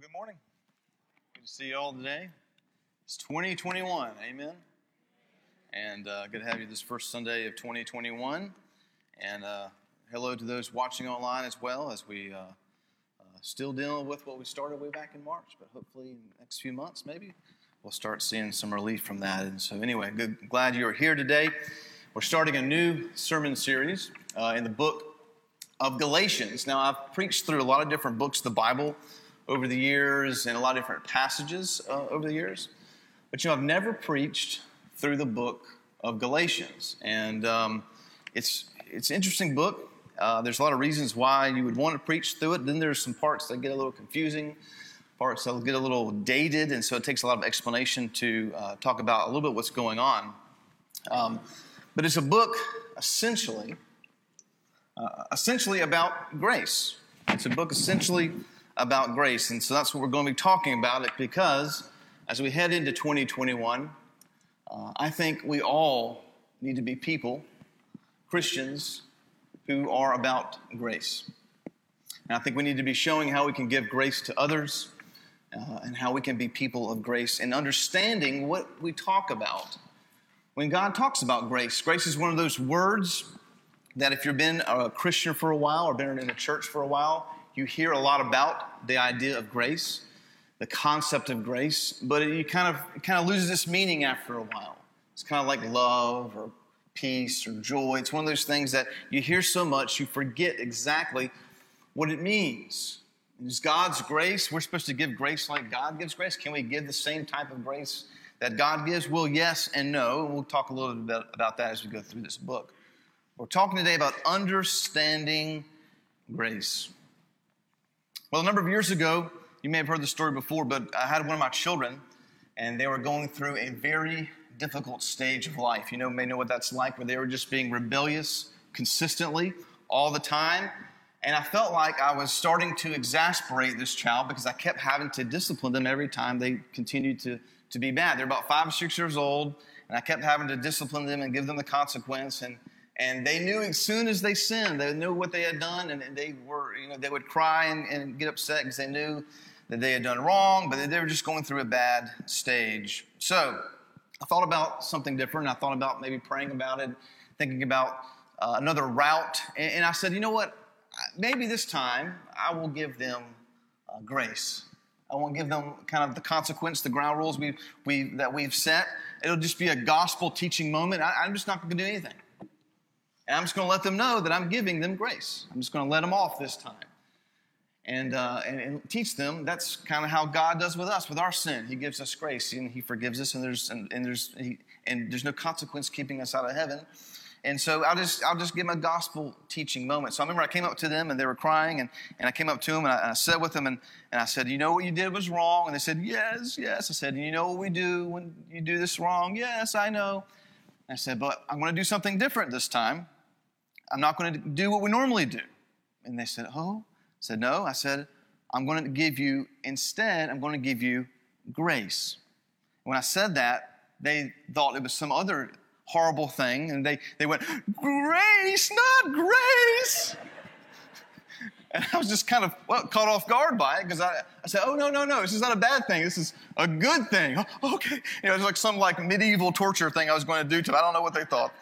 good morning. Good to see you all today. It's 2021, amen. And uh, good to have you this first Sunday of 2021. And uh, hello to those watching online as well as we uh, uh, still dealing with what we started way back in March, but hopefully in the next few months maybe we'll start seeing some relief from that. And so anyway, good, glad you are here today. We're starting a new sermon series uh, in the book of Galatians. Now I've preached through a lot of different books of the Bible over the years and a lot of different passages uh, over the years. But you know, I've never preached through the book of Galatians, and um, it's it's an interesting book. Uh, there's a lot of reasons why you would want to preach through it. Then there's some parts that get a little confusing, parts that get a little dated, and so it takes a lot of explanation to uh, talk about a little bit what's going on. Um, but it's a book essentially, uh, essentially about grace. It's a book essentially about grace. And so that's what we're going to be talking about it because as we head into 2021, uh, I think we all need to be people, Christians, who are about grace. And I think we need to be showing how we can give grace to others uh, and how we can be people of grace and understanding what we talk about. When God talks about grace, grace is one of those words that if you've been a Christian for a while or been in a church for a while, you hear a lot about the idea of grace, the concept of grace, but it, you kind of it kind of loses its meaning after a while. It's kind of like love or peace or joy. It's one of those things that you hear so much you forget exactly what it means. Is God's grace? We're supposed to give grace like God gives grace. Can we give the same type of grace that God gives? Well, yes and no. We'll talk a little bit about that as we go through this book. We're talking today about understanding grace. Well, a number of years ago, you may have heard the story before, but I had one of my children, and they were going through a very difficult stage of life. You know, may know what that's like, where they were just being rebellious consistently all the time. And I felt like I was starting to exasperate this child because I kept having to discipline them every time they continued to, to be bad. They're about five or six years old, and I kept having to discipline them and give them the consequence. And and they knew as soon as they sinned, they knew what they had done, and they were, you know, they would cry and, and get upset because they knew that they had done wrong, but they were just going through a bad stage. So I thought about something different. I thought about maybe praying about it, thinking about uh, another route, and, and, I said, you know what? Maybe this time I will give them uh, grace. I won't give them kind of the consequence, the ground rules we, we, that we've set. It'll just be a gospel teaching moment. I, I'm just not going to do anything. And I'm just going to let them know that I'm giving them grace. I'm just going to let them off this time. And, uh, and, and, teach them that's kind of how God does with us, with our sin. He gives us grace and He forgives us, and there's, and, and there's, he, and there's no consequence keeping us out of heaven. And so I'll just, I'll just give them a gospel teaching moment. So I remember I came up to them and they were crying, and, and I came up to them and I, and I said with them, and, and I said, You know what you did was wrong? And they said, Yes, yes. I said, You know what we do when you do this wrong? Yes, I know. I said, But I'm going to do something different this time. I'm not going to do what we normally do. And they said, Oh? I said, No. I said, I'm going to give you, instead, I'm going to give you grace. When I said that, they thought it was some other horrible thing, and they, they went, Grace, not grace. And I was just kind of well, caught off guard by it because I, I said, oh, no, no, no, this is not a bad thing. This is a good thing. Oh, okay. You know, it was like some like medieval torture thing I was going to do to them. I don't know what they thought.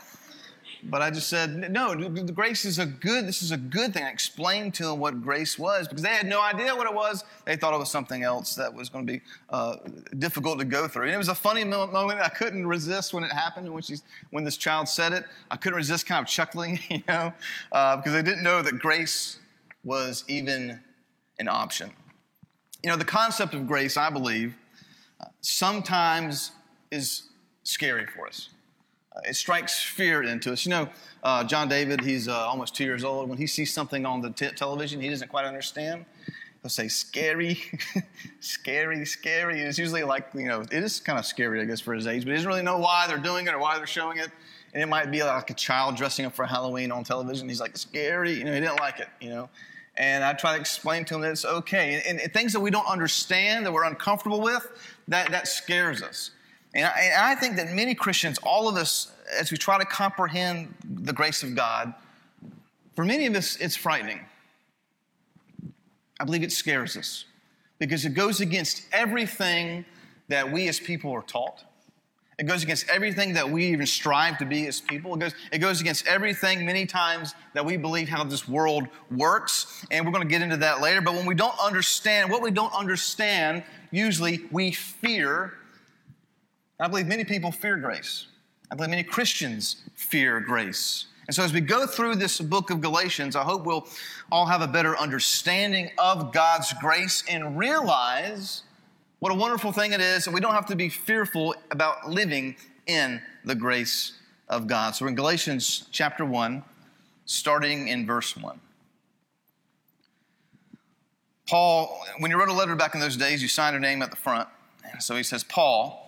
But I just said, no, grace is a good, this is a good thing. I explained to them what grace was because they had no idea what it was. They thought it was something else that was going to be uh, difficult to go through. And it was a funny moment. I couldn't resist when it happened, when, she's, when this child said it. I couldn't resist kind of chuckling, you know, uh, because they didn't know that grace was even an option. You know, the concept of grace, I believe, uh, sometimes is scary for us it strikes fear into us. You know, uh, John David, he's uh, almost two years old. When he sees something on the t- television he doesn't quite understand, he'll say, scary, scary, scary. And it's usually like, you know, it is kind of scary, I guess, for his age, but he doesn't really know why they're doing it or why they're showing it. And it might be like a child dressing up for Halloween on television. He's like, scary. You know, he didn't like it, you know. And I try to explain to him that it's okay. And, and things that we don't understand, that we're uncomfortable with, that, that scares us. And I, and I think that many Christians, all of us, as we try to comprehend the grace of God, for many of us, it's frightening. I believe it scares us because it goes against everything that we as people are taught. It goes against everything that we even strive to be as people. It goes, it goes against everything many times that we believe how this world works. And we're going to get into that later. But when we don't understand, what we don't understand, usually we fear. I believe many people fear grace. I believe many Christians fear grace. And so, as we go through this book of Galatians, I hope we'll all have a better understanding of God's grace and realize what a wonderful thing it is, and we don't have to be fearful about living in the grace of God. So, we're in Galatians chapter 1, starting in verse 1. Paul, when you wrote a letter back in those days, you signed your name at the front. So he says, Paul,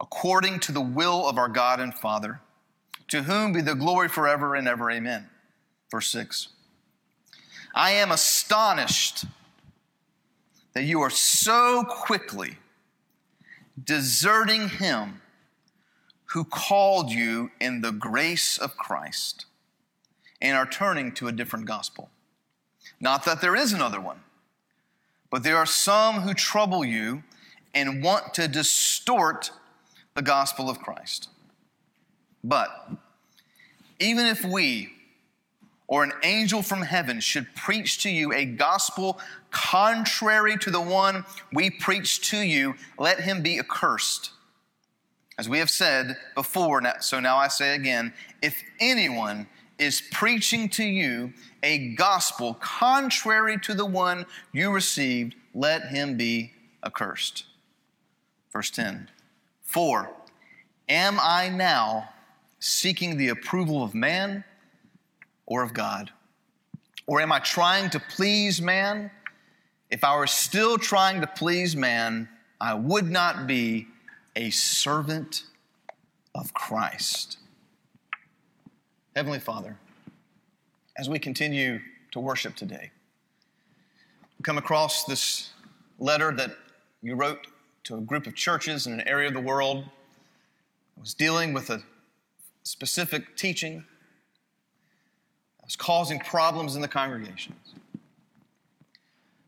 according to the will of our God and Father, to whom be the glory forever and ever. Amen. Verse 6. I am astonished that you are so quickly deserting him who called you in the grace of Christ and are turning to a different gospel. Not that there is another one, but there are some who trouble you and want to distort the gospel of Christ. But even if we or an angel from heaven should preach to you a gospel contrary to the one we preach to you, let him be accursed. As we have said before, so now I say again if anyone is preaching to you a gospel contrary to the one you received, let him be accursed. Verse 10 For am I now seeking the approval of man? or of God? Or am I trying to please man? If I were still trying to please man, I would not be a servant of Christ. Heavenly Father, as we continue to worship today, we come across this letter that you wrote to a group of churches in an area of the world that was dealing with a specific teaching that was causing problems in the congregations.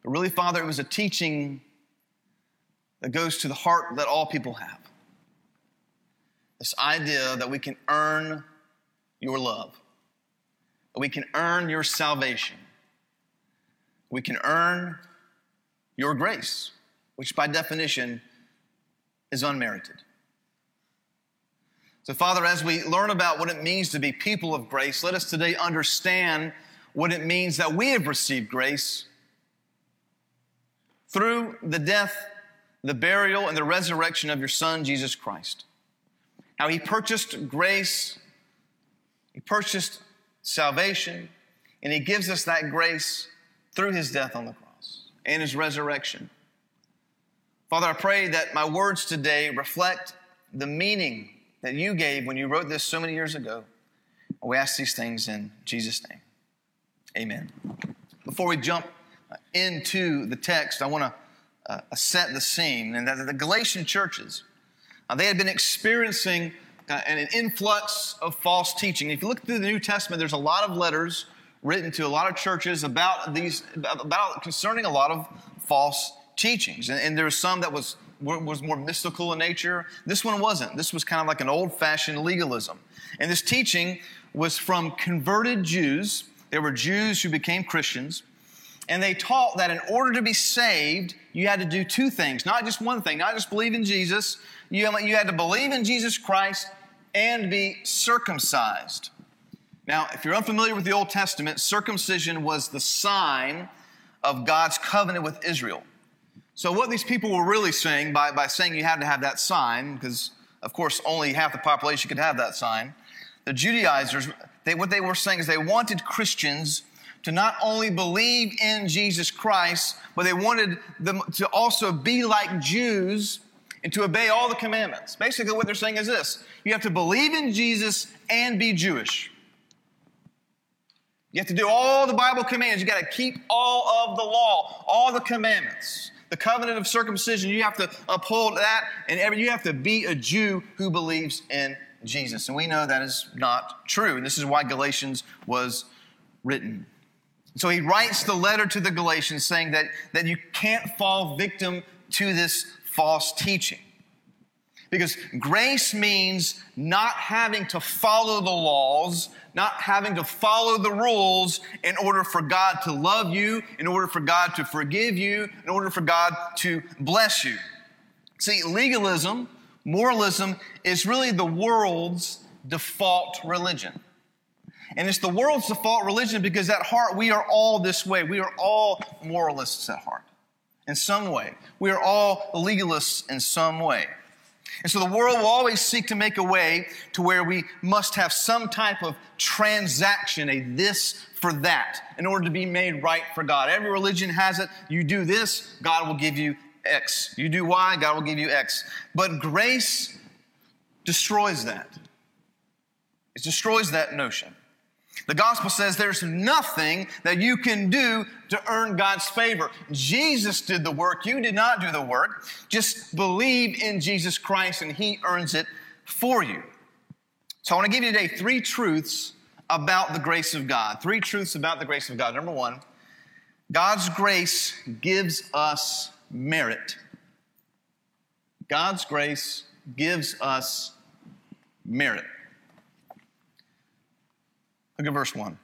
But really, Father, it was a teaching that goes to the heart that all people have. This idea that we can earn your love, that we can earn your salvation, we can earn your grace, which by definition is unmerited. So, Father, as we learn about what it means to be people of grace, let us today understand what it means that we have received grace through the death, the burial, and the resurrection of your Son, Jesus Christ. How he purchased grace, he purchased salvation, and he gives us that grace through his death on the cross and his resurrection. Father, I pray that my words today reflect the meaning that you gave when you wrote this so many years ago. We ask these things in Jesus' name. Amen. Before we jump into the text, I want to uh, set the scene. And that the Galatian churches, uh, they had been experiencing uh, an influx of false teaching. If you look through the New Testament, there's a lot of letters written to a lot of churches about these, about concerning a lot of false teachings. And, and there was some that was was more mystical in nature. This one wasn't. This was kind of like an old fashioned legalism. And this teaching was from converted Jews. There were Jews who became Christians. And they taught that in order to be saved, you had to do two things, not just one thing, not just believe in Jesus. You, you had to believe in Jesus Christ and be circumcised. Now, if you're unfamiliar with the Old Testament, circumcision was the sign of God's covenant with Israel. So, what these people were really saying by, by saying you had to have that sign, because of course only half the population could have that sign, the Judaizers, they, what they were saying is they wanted Christians to not only believe in Jesus Christ, but they wanted them to also be like Jews and to obey all the commandments. Basically, what they're saying is this you have to believe in Jesus and be Jewish. You have to do all the Bible commands. You got to keep all of the law, all the commandments. The covenant of circumcision, you have to uphold that, and every, you have to be a Jew who believes in Jesus. And we know that is not true. And this is why Galatians was written. So he writes the letter to the Galatians saying that, that you can't fall victim to this false teaching. Because grace means not having to follow the laws, not having to follow the rules in order for God to love you, in order for God to forgive you, in order for God to bless you. See, legalism, moralism is really the world's default religion. And it's the world's default religion because at heart we are all this way. We are all moralists at heart in some way. We are all legalists in some way. And so the world will always seek to make a way to where we must have some type of transaction, a this for that, in order to be made right for God. Every religion has it. You do this, God will give you X. You do Y, God will give you X. But grace destroys that. It destroys that notion. The gospel says there's nothing that you can do to earn God's favor. Jesus did the work. You did not do the work. Just believe in Jesus Christ and He earns it for you. So I want to give you today three truths about the grace of God. Three truths about the grace of God. Number one, God's grace gives us merit. God's grace gives us merit. Look at verse 1.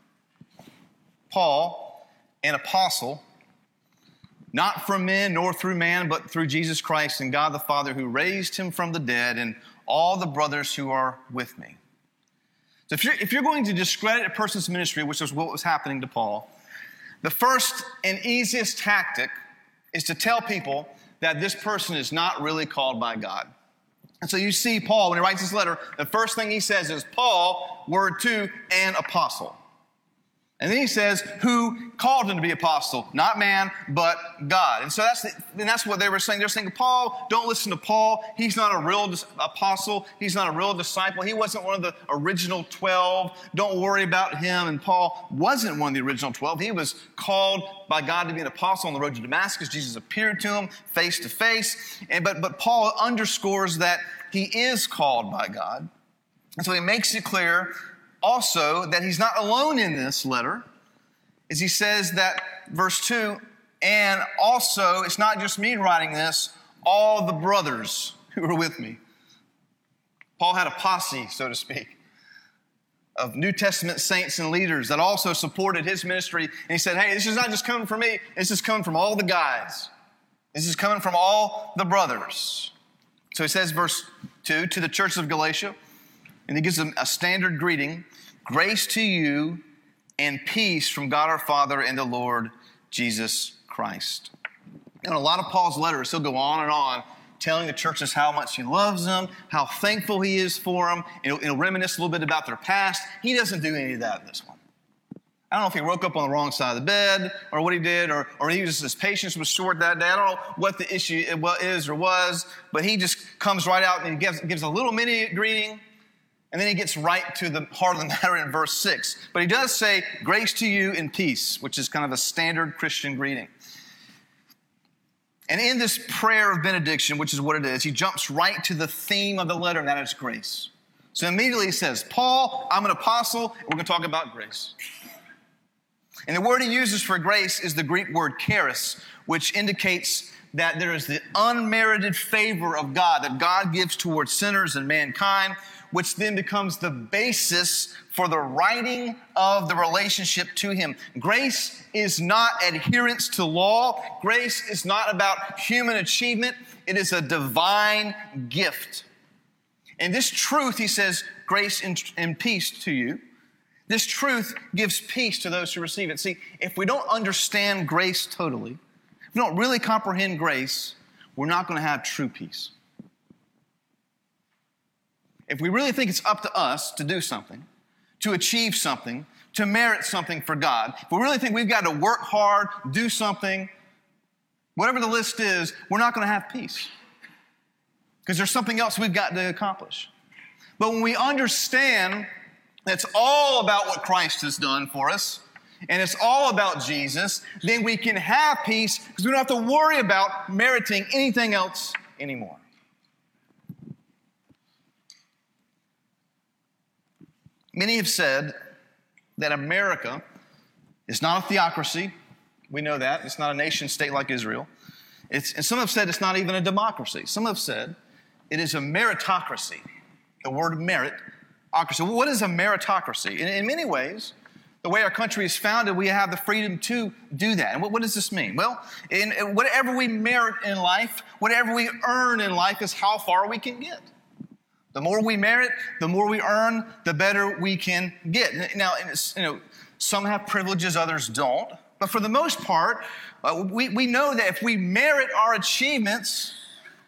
Paul, an apostle, not from men nor through man, but through Jesus Christ and God the Father who raised him from the dead, and all the brothers who are with me. So, if you're, if you're going to discredit a person's ministry, which is what was happening to Paul, the first and easiest tactic is to tell people that this person is not really called by God. And so you see Paul, when he writes this letter, the first thing he says is, Paul, word two, an apostle. And then he says, who called him to be apostle? Not man, but God. And so that's, the, and that's what they were saying. They're saying, Paul, don't listen to Paul. He's not a real dis- apostle. He's not a real disciple. He wasn't one of the original 12. Don't worry about him. And Paul wasn't one of the original 12. He was called by God to be an apostle on the road to Damascus. Jesus appeared to him face to face. And, but, but Paul underscores that he is called by God. And so he makes it clear also that he's not alone in this letter, is he says that, verse 2, and also, it's not just me writing this, all the brothers who are with me. Paul had a posse, so to speak, of New Testament saints and leaders that also supported his ministry. And he said, Hey, this is not just coming from me, this is coming from all the guys. This is coming from all the brothers. So he says, verse 2, to the church of Galatia, and he gives them a standard greeting grace to you and peace from God our Father and the Lord Jesus Christ. In a lot of Paul's letters, he'll go on and on telling the churches how much he loves them, how thankful he is for them, and he'll, he'll reminisce a little bit about their past. He doesn't do any of that in this one. I don't know if he woke up on the wrong side of the bed or what he did, or, or he just, his patience was short that day. I don't know what the issue is or was, but he just comes right out and he gives, gives a little mini greeting, and then he gets right to the heart of the matter in verse 6. But he does say, Grace to you and peace, which is kind of a standard Christian greeting. And in this prayer of benediction, which is what it is, he jumps right to the theme of the letter, and that is grace. So immediately he says, Paul, I'm an apostle, and we're going to talk about grace. And the word he uses for grace is the Greek word charis, which indicates that there is the unmerited favor of God that God gives towards sinners and mankind, which then becomes the basis for the writing of the relationship to Him. Grace is not adherence to law, grace is not about human achievement, it is a divine gift. And this truth, he says, grace and, and peace to you this truth gives peace to those who receive it. See, if we don't understand grace totally, if we don't really comprehend grace, we're not going to have true peace. If we really think it's up to us to do something, to achieve something, to merit something for God, if we really think we've got to work hard, do something, whatever the list is, we're not going to have peace. Because there's something else we've got to accomplish. But when we understand it's all about what Christ has done for us, and it's all about Jesus, then we can have peace because we don't have to worry about meriting anything else anymore. Many have said that America is not a theocracy. We know that. It's not a nation state like Israel. It's, and some have said it's not even a democracy. Some have said it is a meritocracy. The word merit, ocracy. What is a meritocracy? In, in many ways, the way our country is founded, we have the freedom to do that. And what, what does this mean? Well, in, in whatever we merit in life, whatever we earn in life is how far we can get. The more we merit, the more we earn, the better we can get. Now, you know, some have privileges, others don't. But for the most part, uh, we, we know that if we merit our achievements,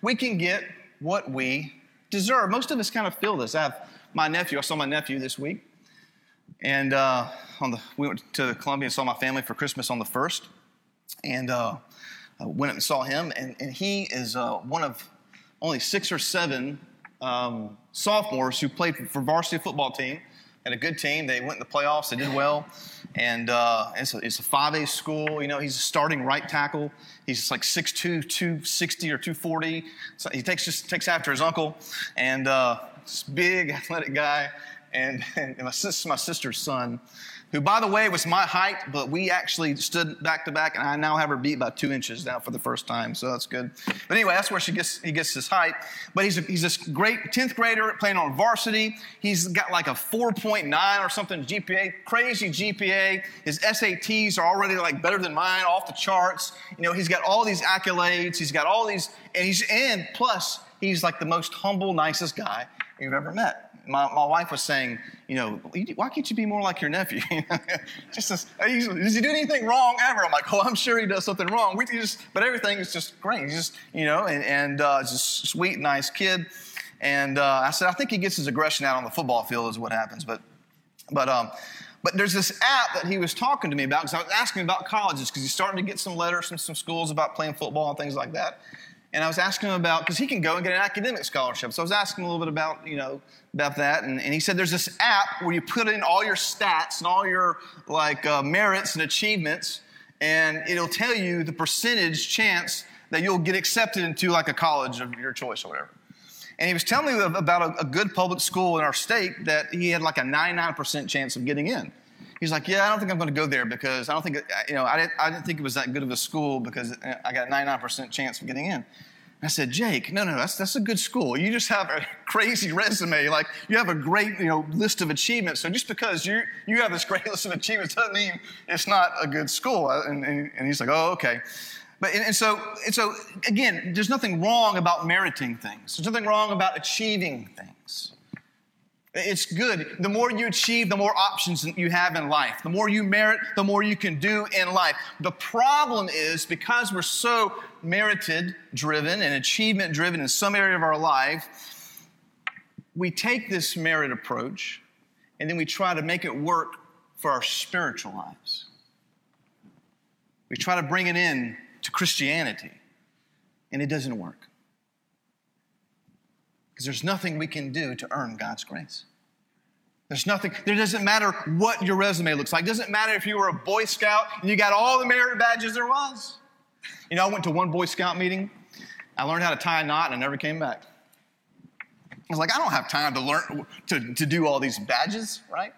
we can get what we deserve. Most of us kind of feel this. I have my nephew, I saw my nephew this week. And uh, on the, we went to Columbia and saw my family for Christmas on the first, and uh, I went up and saw him. And, and he is uh, one of only six or seven um, sophomores who played for varsity football team. Had a good team. They went in the playoffs. They did well, and uh, it's, a, it's a 5A school. You know, he's a starting right tackle. He's like 6'2", 260 or 240. So he takes just takes after his uncle, and uh, this big athletic guy. And, and my, my sister's son, who, by the way, was my height, but we actually stood back to back, and I now have her beat by two inches now for the first time, so that's good. But anyway, that's where she gets he gets his height. But he's a, he's this great 10th grader playing on varsity. He's got like a 4.9 or something GPA, crazy GPA. His SATs are already like better than mine, off the charts. You know, he's got all these accolades. He's got all these, and he's and plus he's like the most humble, nicest guy you've ever met my, my wife was saying, you know, why can't you be more like your nephew? just does he do anything wrong ever? I'm like, oh, I'm sure he does something wrong. We just, but everything is just great. He's just, you know, and, and uh, just sweet, nice kid. And uh, I said, I think he gets his aggression out on the football field is what happens. But, but, um, but there's this app that he was talking to me about because I was asking about colleges because he's starting to get some letters from some schools about playing football and things like that. And I was asking him about, because he can go and get an academic scholarship. So I was asking him a little bit about, you know, about that. And, and he said there's this app where you put in all your stats and all your, like, uh, merits and achievements, and it'll tell you the percentage chance that you'll get accepted into, like, a college of your choice or whatever. And he was telling me about a, a good public school in our state that he had like a 99% chance of getting in. He's like, yeah, I don't think I'm going to go there because I don't think, you know, I didn't, I didn't think it was that good of a school because I got a 99% chance of getting in. I said, Jake, no, no, that's, that's a good school. You just have a crazy resume. Like, you have a great, you know, list of achievements. So just because you, you have this great list of achievements doesn't mean it's not a good school. Uh, and, and, and he's like, oh, okay. But, and, and, so, and so, again, there's nothing wrong about meriting things. There's nothing wrong about achieving things. It's good. The more you achieve, the more options you have in life. The more you merit, the more you can do in life. The problem is because we're so merited driven and achievement driven in some area of our life, we take this merit approach and then we try to make it work for our spiritual lives. We try to bring it in to Christianity, and it doesn't work. Because there's nothing we can do to earn God's grace. There's nothing, there doesn't matter what your resume looks like. It doesn't matter if you were a Boy Scout and you got all the merit badges there was. You know, I went to one Boy Scout meeting. I learned how to tie a knot and I never came back. I was like, I don't have time to learn to, to do all these badges, right?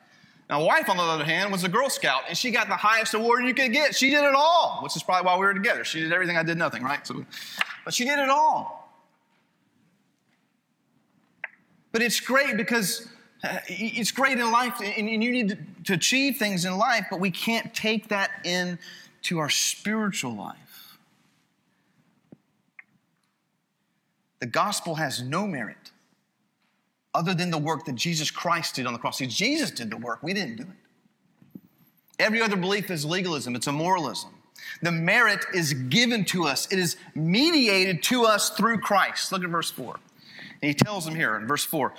Now, my wife, on the other hand, was a Girl Scout, and she got the highest award you could get. She did it all, which is probably why we were together. She did everything, I did nothing, right? So, but she did it all. But it's great because uh, it's great in life, and you need to achieve things in life, but we can't take that into our spiritual life. The gospel has no merit other than the work that Jesus Christ did on the cross. See, Jesus did the work, we didn't do it. Every other belief is legalism, it's a moralism. The merit is given to us, it is mediated to us through Christ. Look at verse 4. And he tells them here in verse 4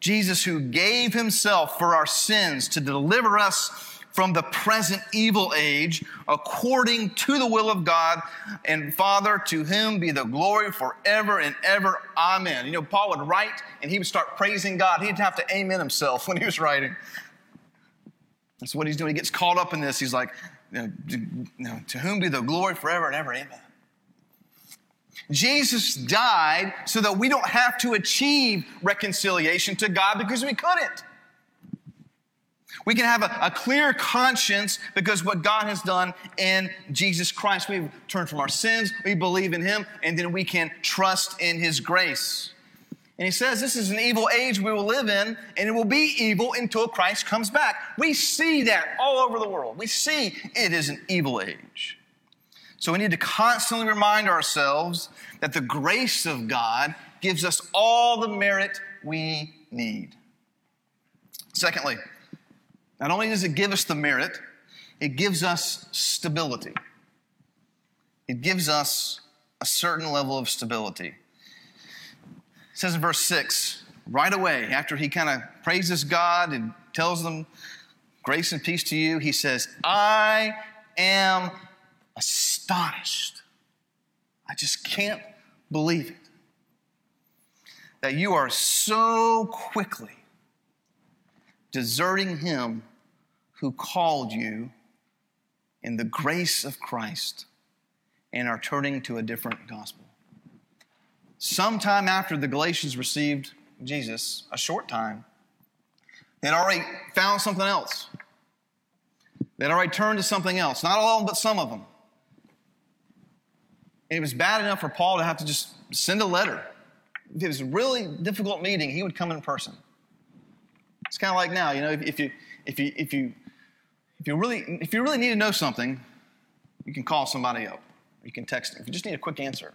Jesus, who gave himself for our sins to deliver us from the present evil age according to the will of God and Father, to whom be the glory forever and ever. Amen. You know, Paul would write and he would start praising God. He didn't have to amen himself when he was writing. That's what he's doing. He gets caught up in this. He's like, you know, to, you know, to whom be the glory forever and ever. Amen. Jesus died so that we don't have to achieve reconciliation to God because we couldn't. We can have a, a, clear conscience because what God has done in Jesus Christ. We've turned from our sins, we believe in Him, and then we can trust in His grace. And He says this is an evil age we will live in, and it will be evil until Christ comes back. We see that all over the world. We see it is an evil age. So we need to constantly remind ourselves that the grace of God gives us all the merit we need. Secondly, not only does it give us the merit, it gives us stability. It gives us a certain level of stability. It says in verse 6, right away, after he kind of praises God and tells them, Grace and peace to you, he says, I am astonished. I just can't believe it. That you are so quickly deserting him who called you in the grace of Christ and are turning to a different gospel. Sometime after the Galatians received Jesus, a short time, they'd already found something else. They'd already turned to something else. Not all of them, but some of them. And it was bad enough for Paul to have to just send a letter. If it was a really difficult meeting, he would come in person. It's kind of like now, you know, if, if you if you if you if you really, if you really need to know something, you can call somebody up. You can text them. If you just need a quick answer,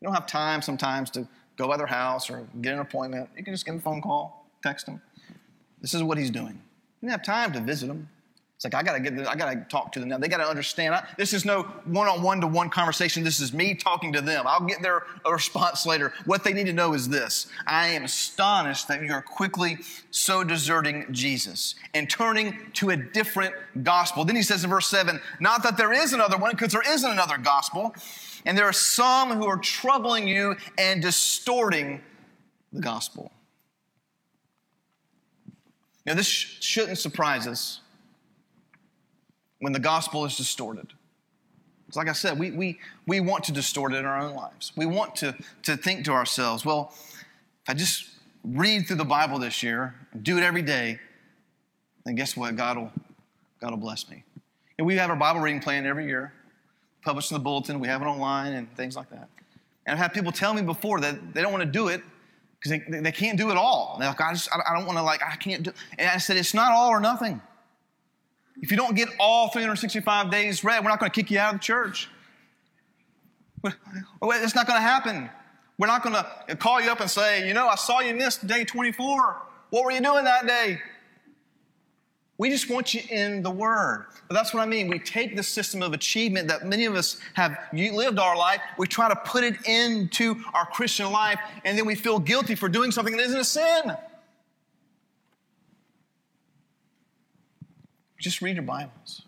you don't have time sometimes to go by their house or get an appointment. You can just give them a phone call, text them. This is what he's doing. You don't have time to visit them. It's like I gotta get, I gotta talk to them now. They gotta understand. I, this is no one-on-one to one conversation. This is me talking to them. I'll get their response later. What they need to know is this: I am astonished that you are quickly so deserting Jesus and turning to a different gospel. Then he says in verse seven, not that there is another one, because there isn't another gospel, and there are some who are troubling you and distorting the gospel. Now, this sh- shouldn't surprise us when the gospel is distorted. It's like I said, we, we, we want to distort it in our own lives. We want to, to think to ourselves, well, if I just read through the Bible this year do it every day, then guess what? God will, God will bless me. And we have our Bible reading plan every year, published in the bulletin. We have it online and things like that. And I've had people tell me before that they don't want to do it because they, they can't do it all. They're like, I, just, I don't want to, like, I can't do And I said, it's not all or nothing. If you don't get all 365 days read, we're not going to kick you out of the church. It's not going to happen. We're not going to call you up and say, you know, I saw you miss day 24. What were you doing that day? We just want you in the Word. But that's what I mean. We take the system of achievement that many of us have lived our life, we try to put it into our Christian life, and then we feel guilty for doing something that isn't a sin. Just read your Bibles.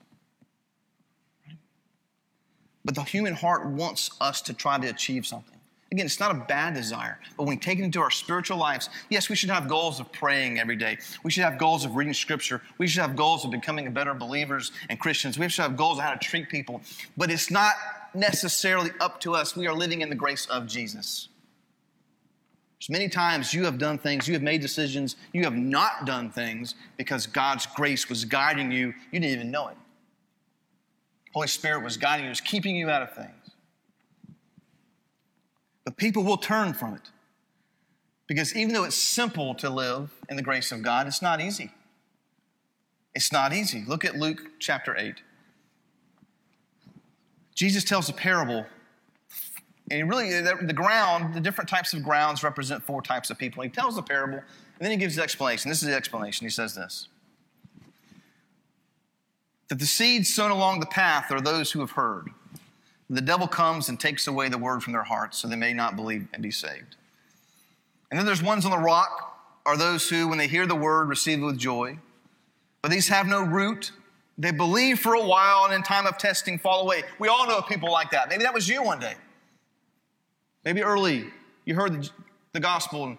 But the human heart wants us to try to achieve something. Again, it's not a bad desire, but when we take it into our spiritual lives, yes, we should have goals of praying every day. We should have goals of reading scripture. We should have goals of becoming better believers and Christians. We should have goals of how to treat people. But it's not necessarily up to us. We are living in the grace of Jesus. There's many times you have done things, you have made decisions, you have not done things because God's grace was guiding you. You didn't even know it. Holy Spirit was guiding you, was keeping you out of things. But people will turn from it. Because even though it's simple to live in the grace of God, it's not easy. It's not easy. Look at Luke chapter 8. Jesus tells a parable and he really, the ground, the different types of grounds represent four types of people. He tells the parable, and then he gives the explanation. This is the explanation. He says this that the seeds sown along the path are those who have heard. The devil comes and takes away the word from their hearts so they may not believe and be saved. And then there's ones on the rock are those who, when they hear the word, receive it with joy. But these have no root, They believe for a while and in time of testing fall away. We all know people like that. Maybe that was you one day. Maybe early you heard the, the gospel and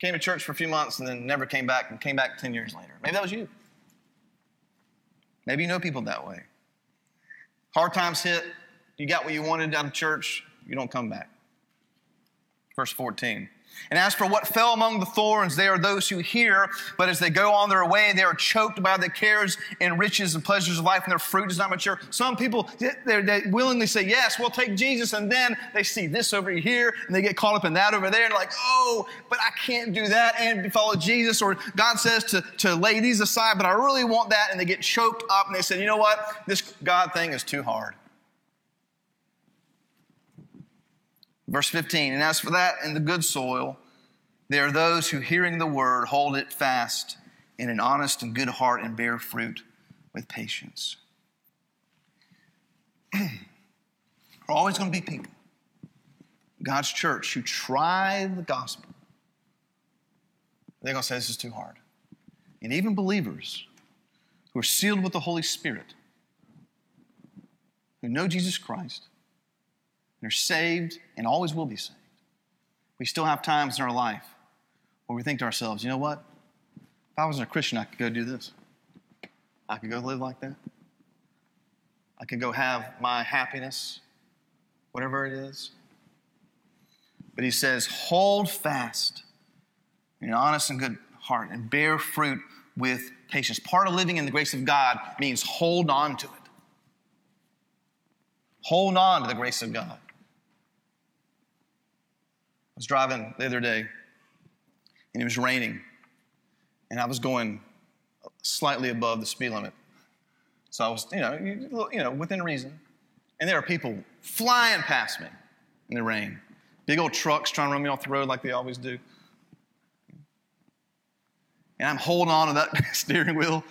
came to church for a few months and then never came back and came back 10 years later. Maybe that was you. Maybe you know people that way. Hard times hit, you got what you wanted out of church, you don't come back. Verse 14. And as for what fell among the thorns, they are those who hear, but as they go on their way, they are choked by the cares and riches and pleasures of life, and their fruit is not mature. Some people, they willingly say, Yes, we'll take Jesus, and then they see this over here, and they get caught up in that over there, and like, Oh, but I can't do that and follow Jesus. Or God says to, to lay these aside, but I really want that, and they get choked up, and they say, You know what? This God thing is too hard. Verse 15, and as for that in the good soil, there are those who, hearing the word, hold it fast in an honest and good heart and bear fruit with patience. there are always going to be people, God's church, who try the gospel. They're going to say this is too hard. And even believers who are sealed with the Holy Spirit, who know Jesus Christ, and are saved and always will be saved. We still have times in our life where we think to ourselves, you know what? If I wasn't a Christian, I could go do this. I could go live like that. I could go have my happiness, whatever it is. But he says, hold fast in an honest and good heart and bear fruit with patience. Part of living in the grace of God means hold on to it. Hold on to the grace of God was driving the other day and it was raining and I was going slightly above the speed limit. So I was, you know, you know, within reason. And there are people flying past me in the rain. Big old trucks trying to run me off the road like they always do. And I'm holding on to that steering wheel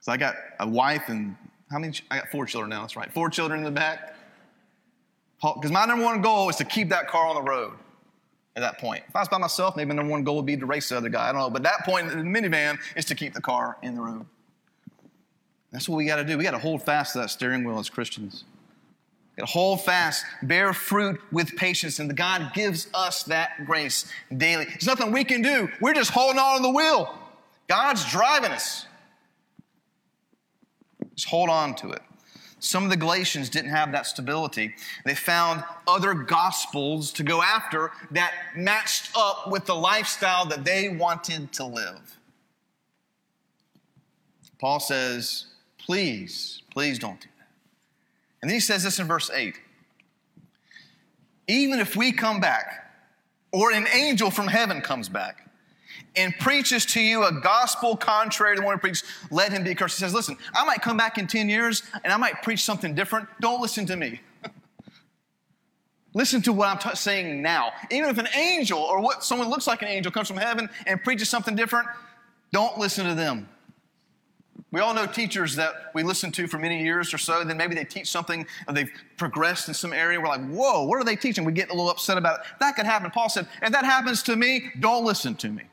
because I got a wife and how many? I got four children now. That's right, four children in the back. Because my number one goal is to keep that car on the road at that point. If I was by myself, maybe my number one goal would be to race the other guy. I don't know. But that point in the minivan is to keep the car in the road. That's what we got to do. We got to hold fast to that steering wheel as Christians. Got to hold fast, bear fruit with patience, and God gives us that grace daily. There's nothing we can do. We're just holding on to the wheel. God's driving us. Just hold on to it. Some of the Galatians didn't have that stability. They found other gospels to go after that matched up with the lifestyle that they wanted to live. Paul says, please, please don't do that. And then he says this in verse 8 Even if we come back, or an angel from heaven comes back, and preaches to you a gospel contrary to the one who preached, let him be cursed. He says, Listen, I might come back in 10 years and I might preach something different. Don't listen to me. listen to what I'm t- saying now. Even if an angel or what someone looks like an angel comes from heaven and preaches something different, don't listen to them. We all know teachers that we listen to for many years or so, then maybe they teach something and they've progressed in some area. We're like, whoa, what are they teaching? We get a little upset about it. That could happen. Paul said, if that happens to me, don't listen to me.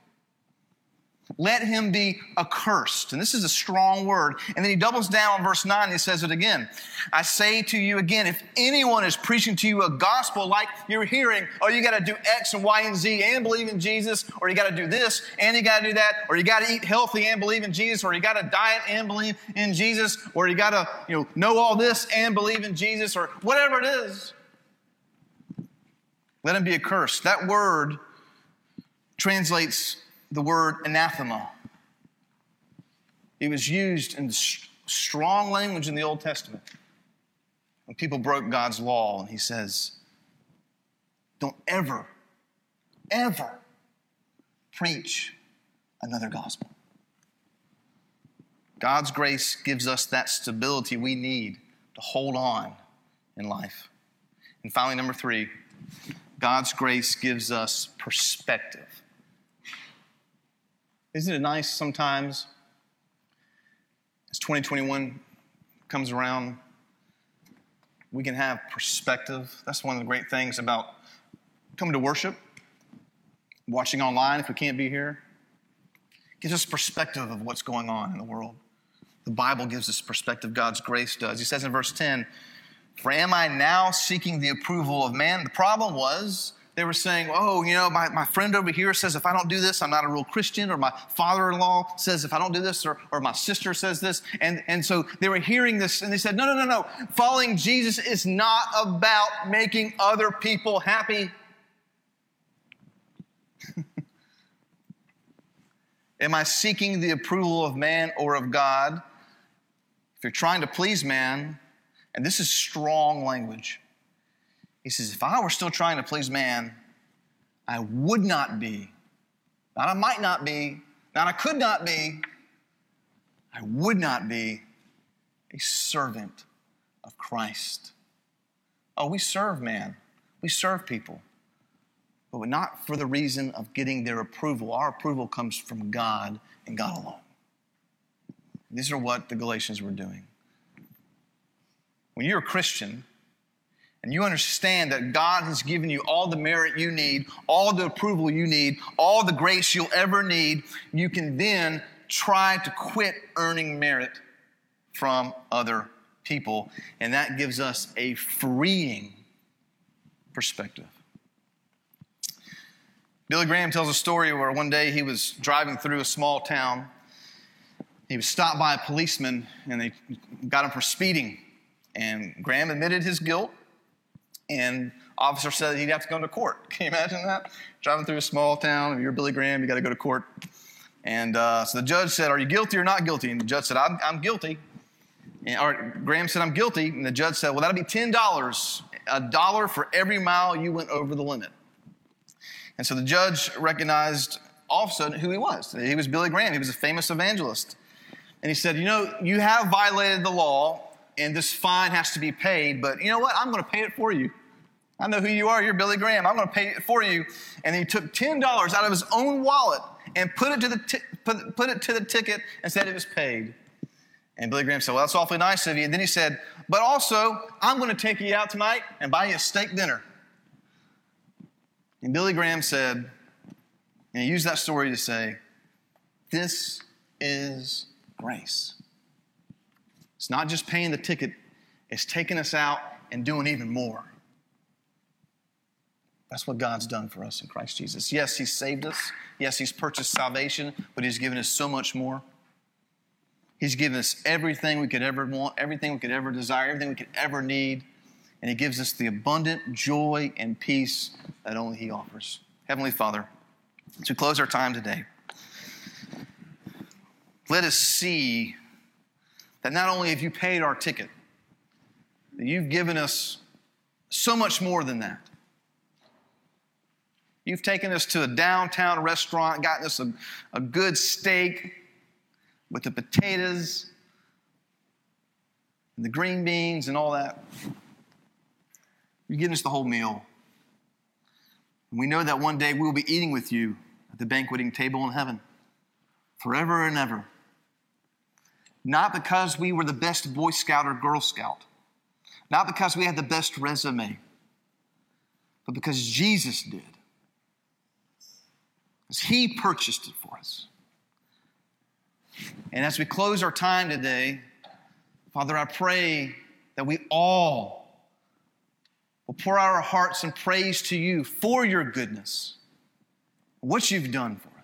Let him be accursed. And this is a strong word. And then he doubles down on verse 9. He says it again. I say to you again, if anyone is preaching to you a gospel like you're hearing, oh, you got to do X and Y and Z and believe in Jesus, or you got to do this and you got to do that, or you got to eat healthy and believe in Jesus, or you got to diet and believe in Jesus, or you got to, you know, know all this and believe in Jesus, or whatever it is. Let him be accursed. That word translates the word anathema. It was used in strong language in the Old Testament when people broke God's law, and he says, Don't ever, ever preach another gospel. God's grace gives us that stability we need to hold on in life. And finally, number three, God's grace gives us perspective. Isn't it nice sometimes as 2021 comes around, we can have perspective? That's one of the great things about coming to worship, watching online if we can't be here. It gives us perspective of what's going on in the world. the Bible gives us perspective, God's grace does. He says in verse 10, For am I now seeking the approval of man? The problem was they were saying, oh, you know, my, my friend over here says if I don't do this, I'm not a real Christian, or my father in law says if I don't do this, or, or my sister says this. And, and so they were hearing this and they said, no, no, no, no. Following Jesus is not about making other people happy. Am I seeking the approval of man or of God? If you're trying to please man, and this is strong language, he says, if I were still trying to please man, I would not be, not I might not be, not I could not be, I would not be a servant of Christ. Oh, we serve man, we serve people, but not for the reason of getting their approval. Our approval comes from God and God alone. These are what the Galatians were doing. When you're a Christian, and you understand that God has given you all the merit you need, all the approval you need, all the grace you'll ever need, you can then try to quit earning merit from other people. And that gives us a freeing perspective. Billy Graham tells a story where one day he was driving through a small town. He was stopped by a policeman and they got him for speeding. And Graham admitted his guilt and officer said he'd have to go to court. Can you imagine that? Driving through a small town, if you're Billy Graham, you got to go to court. And uh, so the judge said, Are you guilty or not guilty? And the judge said, I'm, I'm guilty. And, or Graham said, I'm guilty. And the judge said, Well, that'll be $10, a dollar for every mile you went over the limit. And so the judge recognized all of a sudden who he was. He was Billy Graham, he was a famous evangelist. And he said, You know, you have violated the law, and this fine has to be paid, but you know what? I'm going to pay it for you. I know who you are. You're Billy Graham. I'm going to pay it for you. And he took $10 out of his own wallet and put it to the, t- put, put it to the ticket and said it was paid. And Billy Graham said, Well, that's awfully nice of you. And then he said, But also, I'm going to take you out tonight and buy you a steak dinner. And Billy Graham said, and he used that story to say, This is grace. It's not just paying the ticket, it's taking us out and doing even more. That's what God's done for us in Christ Jesus. Yes, He's saved us. Yes, He's purchased salvation, but He's given us so much more. He's given us everything we could ever want, everything we could ever desire, everything we could ever need. And He gives us the abundant joy and peace that only He offers. Heavenly Father, to close our time today, let us see that not only have you paid our ticket, that you've given us so much more than that. You've taken us to a downtown restaurant, gotten us a, a good steak with the potatoes and the green beans and all that. You've given us the whole meal. And we know that one day we will be eating with you at the banqueting table in heaven forever and ever not because we were the best Boy Scout or Girl Scout, not because we had the best resume, but because Jesus did. Because He purchased it for us. And as we close our time today, Father, I pray that we all will pour out our hearts and praise to you for your goodness, what you've done for us.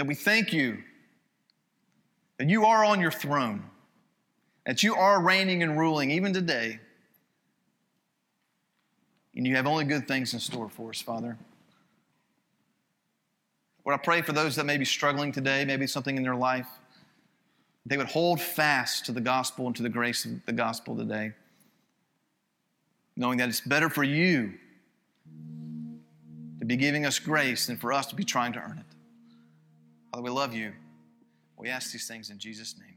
And we thank you that you are on your throne, that you are reigning and ruling even today. And you have only good things in store for us, Father. Lord, I pray for those that may be struggling today, maybe something in their life, they would hold fast to the gospel and to the grace of the gospel today, knowing that it's better for you to be giving us grace than for us to be trying to earn it. Father, we love you. We ask these things in Jesus' name.